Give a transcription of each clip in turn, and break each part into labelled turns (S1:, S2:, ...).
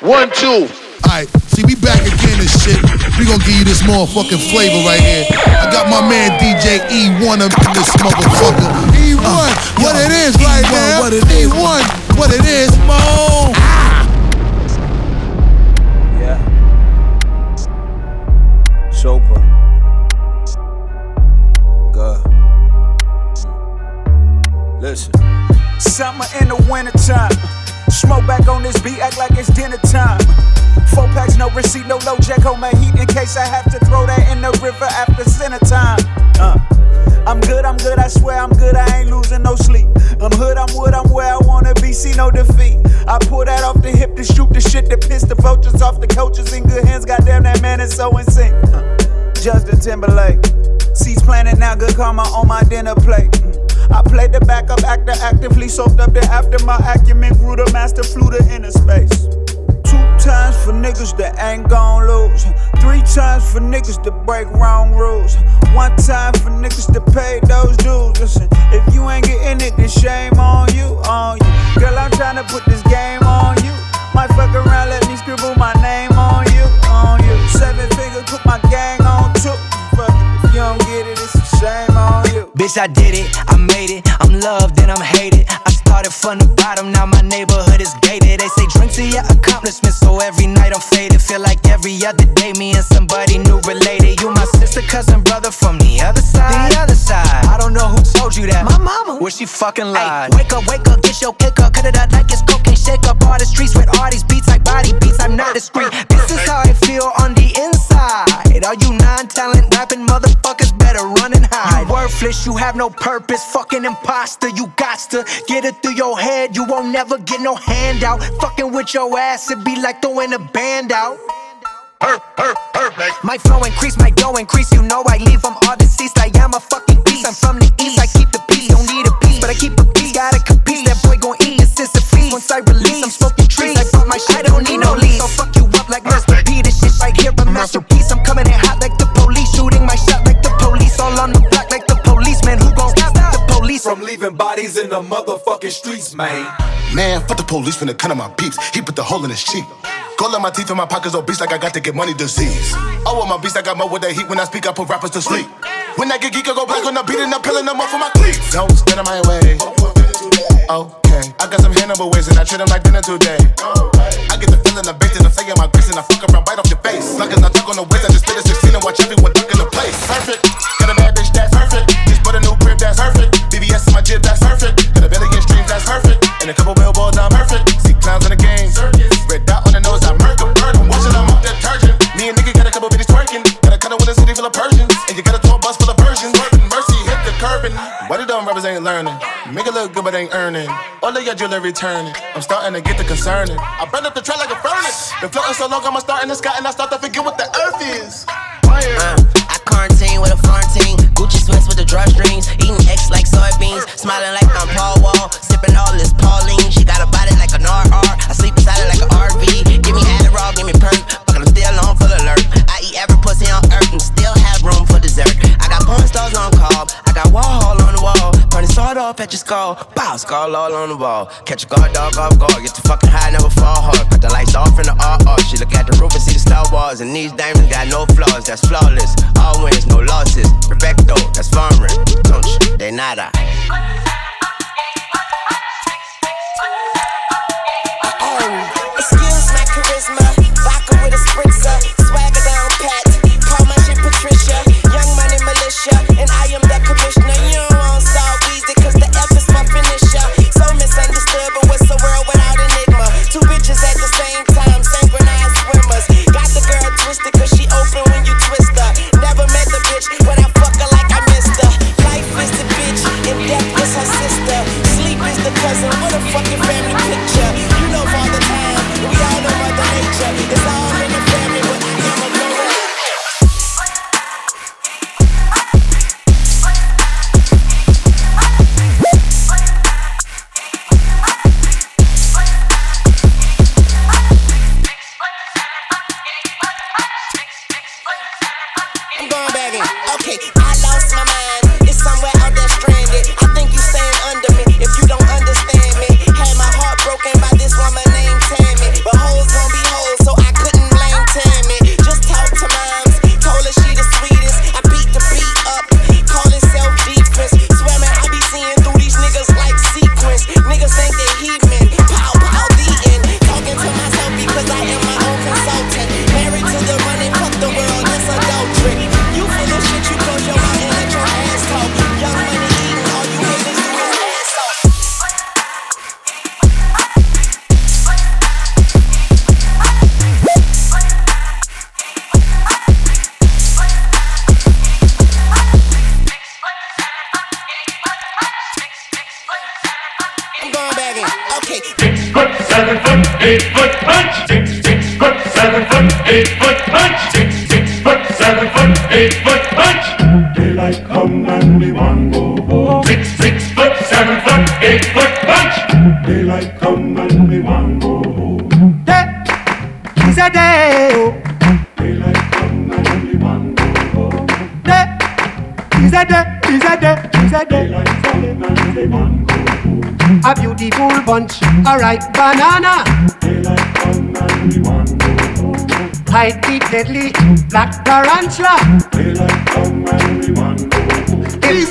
S1: One, two.
S2: Alright, see, we back again and shit. We gonna give you this motherfucking flavor right here. I got my man DJ E1 up in this motherfucker. E1, uh, what yo, it is E1, right now. What it is. E1, what it is, Mo.
S3: Yeah. Sopa. Good. Listen. Summer in the wintertime. Smoke back on this beat, act like it's dinner time. Four packs, no receipt, no LoJack on my heat in case I have to throw that in the river after center time. Uh. I'm good, I'm good, I swear I'm good, I ain't losing no sleep. I'm hood, I'm wood, I'm where I wanna be, see no defeat. I pull that off the hip to shoot the shit that piss the vultures off the coaches in good hands. Goddamn, that man is so insane. Uh. Justin Timberlake. Seeds planted now, good karma on my dinner plate. Mm. I played the backup actor, actively soaked up the after my acumen grew the master flew to inner space. Two times for niggas that ain't gon' lose. Three times for niggas that break wrong rules. One time for niggas that pay those dues. Listen, if you ain't getting it, then shame on you, on you. Girl, I'm trying to put this
S4: loved and I'm hated. I started from the bottom, now my neighborhood is gated. They say drink to your accomplishments, so every night I'm faded. Feel like every other day, me and somebody new related. You my sister, cousin, brother from the other side. The other side. I don't know who told you that. My mama. Where she fucking lied. Ay, wake up, wake up, get your kick up. Cut it out like it's cocaine. Shake up all the streets with all these beats like body beats. I'm not discreet. This is how I feel on the inside. All you non-talent rapping motherfuckers better run. You worthless, you have no purpose. Fucking imposter, you got to get it through your head. You won't never get no handout. Fucking with your ass, it be like throwing a band out.
S1: Perfect.
S4: My flow increase, my dough increase. You know I leave them all deceased. I am a fucking beast. I'm from the east. I keep the peace. Don't need a piece, but I keep a piece. Gotta compete. That boy gon' eat. It's a feast. Once I release, I'm smoking trees. I bought my shit.
S5: Motherfucking streets, man.
S6: Man, fuck the police finna cut on my peeps. He put the hole in his cheek. Gold on my teeth and my pockets obese like I got to get money disease. Oh, with my beast, I got more with the heat. When I speak, I put rappers to sleep. When I get geek, I go black on the beat and I'm peeling them off for my cleats. Don't stand in my way. Okay, I got some Hannibal ways and I treat them like dinner today. I get the feeling of bait and I'm saying my grace and I fuck around right off your face. Like as I talk on the waist, I just spit a 16 and watch everyone duck in the place. Perfect, look good, but ain't earning. All of your jewelry turning. I'm starting to get the concerning. I burn up the track like a furnace. Been floating so long, I'ma start in the sky and I start to forget what the earth is.
S7: Uh, I quarantine with a quarantine. Gucci sweats with the drawstrings. Bow, skull all on the wall. Catch a guard dog off guard. Get too fucking high, never fall hard. Cut the lights off in the RR. She look at the roof and see the Star Wars. And these diamonds got no flaws. That's flawless. All wins, no losses. Perfecto, that's foreign. Don't you? They.
S8: on. Okay. Six foot, seven
S9: foot, eight foot punch. Six, six foot, seven foot, eight foot punch. Six, six foot, seven foot, eight foot punch. Daylight come and we want go home. Six, six foot, seven foot, eight foot punch. Daylight come and we want go home. That is a day. Daylight come and we want go home. That is a day. Is a day. Is a day. Daylight come and we want go a beautiful bunch. Alright, banana. They like fun and we want more. Hide the deadly black tarantula. They like fun and we want
S10: more. They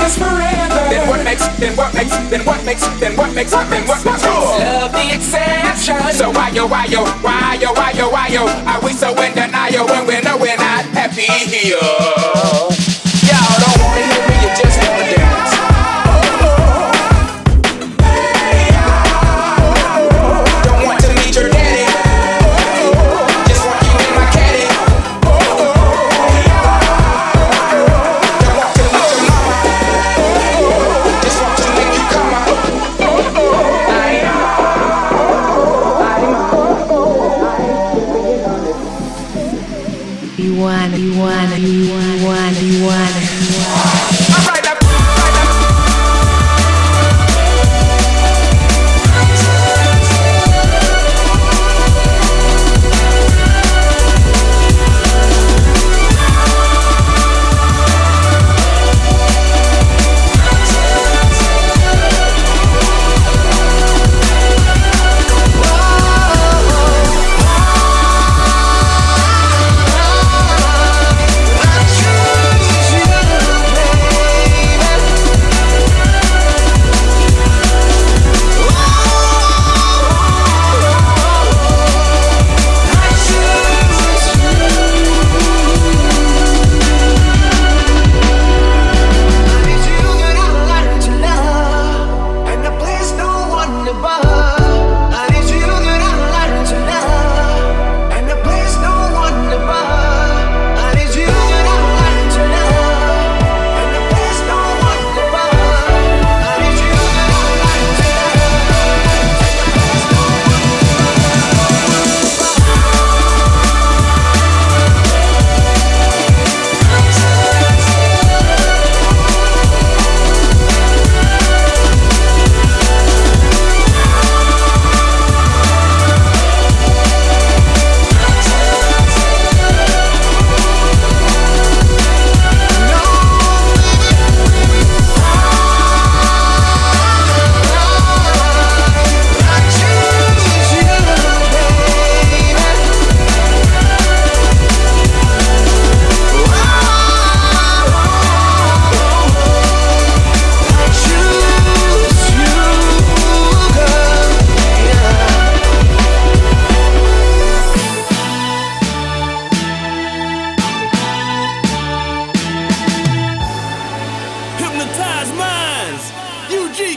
S10: us forever. Then what makes, then what makes, then what makes, then what makes, what then what makes cool? Love the exception. So why yo, why yo, why yo, why yo, why yo? Are we so in denial when we know we're not happy here?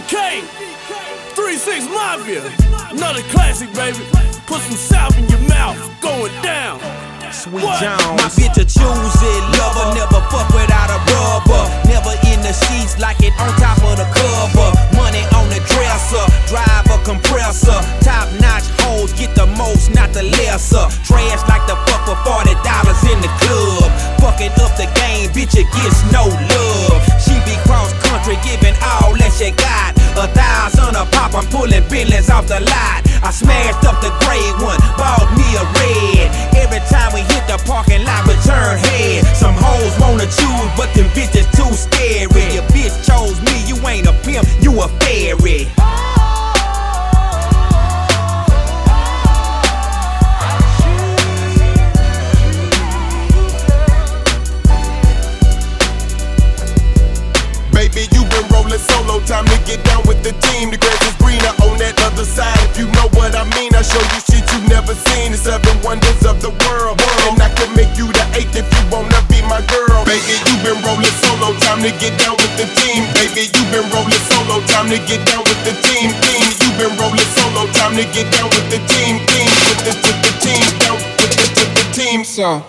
S10: K. Three six
S11: Mafia, another classic,
S12: baby. Put some salve in your mouth, going down.
S13: Sweet what? Jones. My bitch a choosing lover, never fuck without a rubber. Never in the sheets like it on top of the cover. Money on the dresser, drive a compressor. Top notch hoes get the most, not the lesser. Trash like the fuck for forty dollars in the club. Fucking up the game, bitch, it gets no love. She be cross country, giving all that she got. A thousand a pop, I'm pulling billions off the lot. I smashed up the gray one, bought me a red. Every time we hit the parking lot, we turn head. Some hoes wanna choose, but them bitches too scary. Your bitch chose me, you ain't a pimp, you a fairy.
S14: Been rolling solo, time to get down with the team. The grass is greener on that other side. If you know what I mean, I show you shit you never seen. The seven wonders of the world. And I can make you the eighth if you wanna be my girl. Baby, you been rolling solo, time to get down with the team. Baby, you been rolling solo, time to get down with the team. Team, you been rolling solo, time to get down with the team. Team, with the, with the team, down with the, with the team. So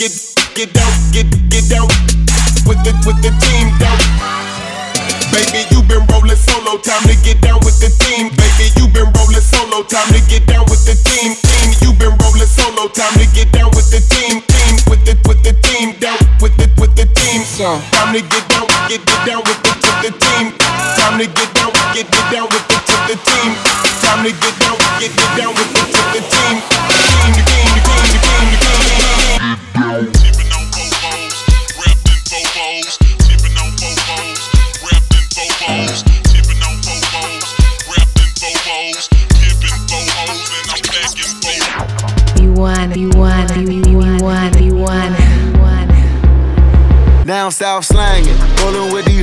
S14: get get down, get get down with the with the team down. Baby, you been rolling solo, time to get down with the team. Baby, you been rolling solo, time to get down with the team. Team, you been rolling solo, time to get down with the team. Team, with the with the team down, with the with the team. So time to get down, get get down with the with the team. Time to get down, get get down with the with the team. Time to get down, get get down with the with the. Team,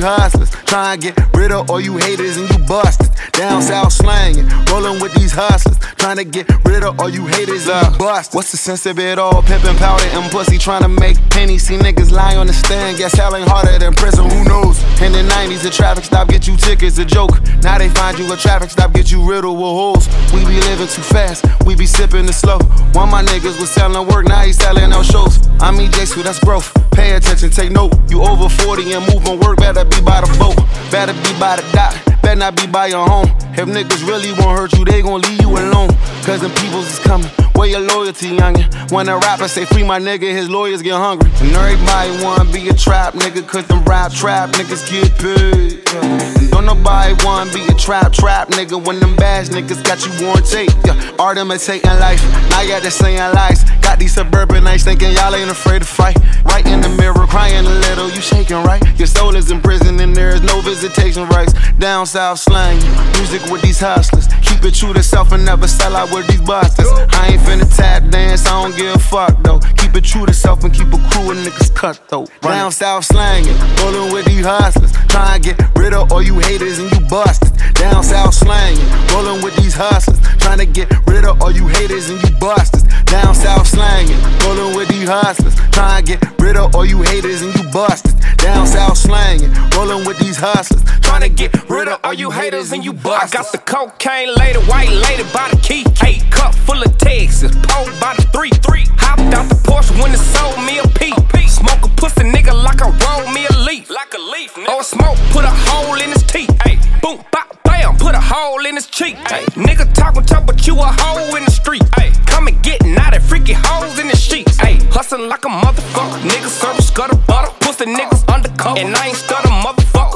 S15: hustlers. Try and get rid of all you haters and you busters. Down south slanging, rolling with these hustlers. Trying to get rid of all you haters and you busters. What's the sense of it all? Pimping powder and pussy, trying to make pennies. See niggas lie on the stand, guess hell ain't harder than prison. Who knows? In the 90s, the traffic stop get you tickets, a joke. Now they find you a traffic stop, get you riddled with holes. We be living too fast, we be sipping the slow. One my niggas was selling work, now he selling out shows. I mean, J2, that's growth. Pay attention, take note. You over 40 and moving work, better be by the boat. Better be by the dock, better not be by your home. If niggas really won't hurt you, they gon' leave you alone. Cause them peoples is coming. Where your loyalty, youngin'? When a rapper say free my nigga, his lawyers get hungry. And everybody wanna be a trap nigga, cause them rap trap niggas get paid. And don't nobody wanna be a trap trap nigga when them bad niggas got you on tape. Yeah. Art imitating life, now y'all just saying lies. Got these suburban nights thinking y'all ain't afraid to fight. Right in the mirror, crying a little, you shaking right? Your soul is in prison and there is no visitation rights. Down south slang, music with these hustlers. Keep it true to self and never sell out with these busters. I ain't finna tap dance, I don't give a fuck though. Keep it true to self and keep a crew of niggas cut though. Down south slanging, rolling with these hustlers. Trying to get rid of all you haters and you busters. Down south slanging, rolling with these hustlers. Trying to get rid of all you haters and you busters. Down south slanging, rolling with these hustlers. Trying to get rid of all you haters and you busters. Down south slanging, rolling with these hustlers.
S16: Trying to get rid of all you haters and you busters. I got the cocaine lady, white lady by the key. Eight cup full of Texas, pole by the three. three. Hopped out the Porsche when it sold me a peep. Smoke a pussy nigga like I roll me a leaf. Like a leaf, nigga. Or smoke, put a hole in his teeth. Ay, boom, bop, bam, put a hole in his cheek. Ay, nigga talking tough, but you a hoe in the street. Ay, come and get naughty, freaky hoes in the sheets. Ay, hustling like a motherfucker. Nigga serving scuttle butter. Pussy niggas undercover. And I ain't stutter, motherfucker.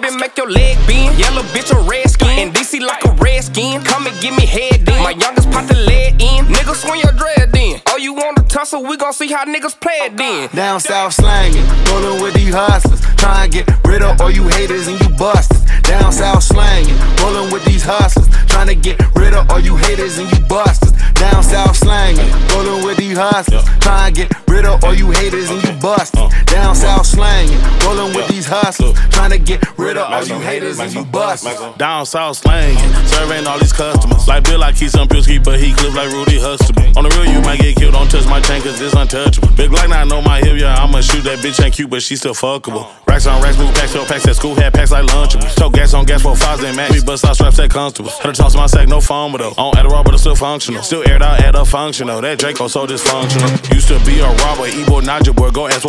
S16: Baby, make your leg bend. Yellow bitch, a red skin. In DC like a red skin. Come and give me head then. My youngest pop the lead in. Niggas swing your dread then. Oh, you want to tussle? We gon' see how niggas play it then.
S15: Down south slanging, rollin' with these hustlers. Trying to get rid of all you haters and you busters. Down south slanging, rollin' with these hustlers. Trying Trying to get rid of all you haters and you busters. Down south slanging, rollin' with these hustlers. Trying to get rid of all you haters and you busters. Uh. Down south slanging, rolling with these hustlers. Trying to get rid of all you haters and you bust.
S17: Down south slanging, serving all these customers. Like Bill, I keep some Pilsky, but he clip like Rudy Huxtable. On the real, you might get killed, don't touch my tank, cause it's untouchable. Big Glock, now I know my hip, yeah, I'ma shoot that bitch ain't cute, but she still fuckable. Racks on racks, blue packs, packs at school, had packs like Lunchables. Took gas on gas for fives and max. We bust out straps at constables. Had to toss my sack, no phone, but though. On Adderall, but it's still functional. Still aired out, add up functional. That Draco so dysfunctional. Used to be a robber, Ebo Naja boy, go ask.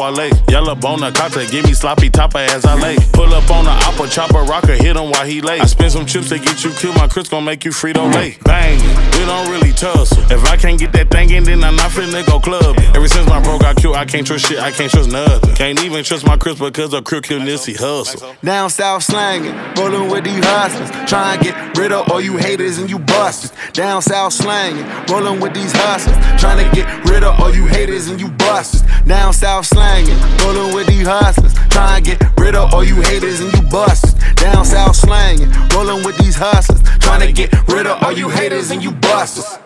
S17: Yellow bone, Kata, give me sloppy topper as I lay. Pull up on the opera, chopper, rocker, hit him while he lay. I spend some chips to get you killed, my Chris gon' make you Frito lay. Bang, we don't really tussle. If I can't get that thing in, then I'm not finna go club. Ever since my bro got killed, I can't trust shit, I can't trust nothing. Can't even trust my Chris because of Crip Kill Nissy hustle.
S15: Down south slanging, rollin' with these hustlers. Try and get rid of all you haters and you busters. Down south slanging, rollin' with these hustlers. Trying to get rid of all you haters and you busters. Down south slanging, rollin' with these hustlers. Trying to get rid of all you haters and you busters. Down south slanging, rolling with these hustlers. Trying to get rid of all you haters and you busters.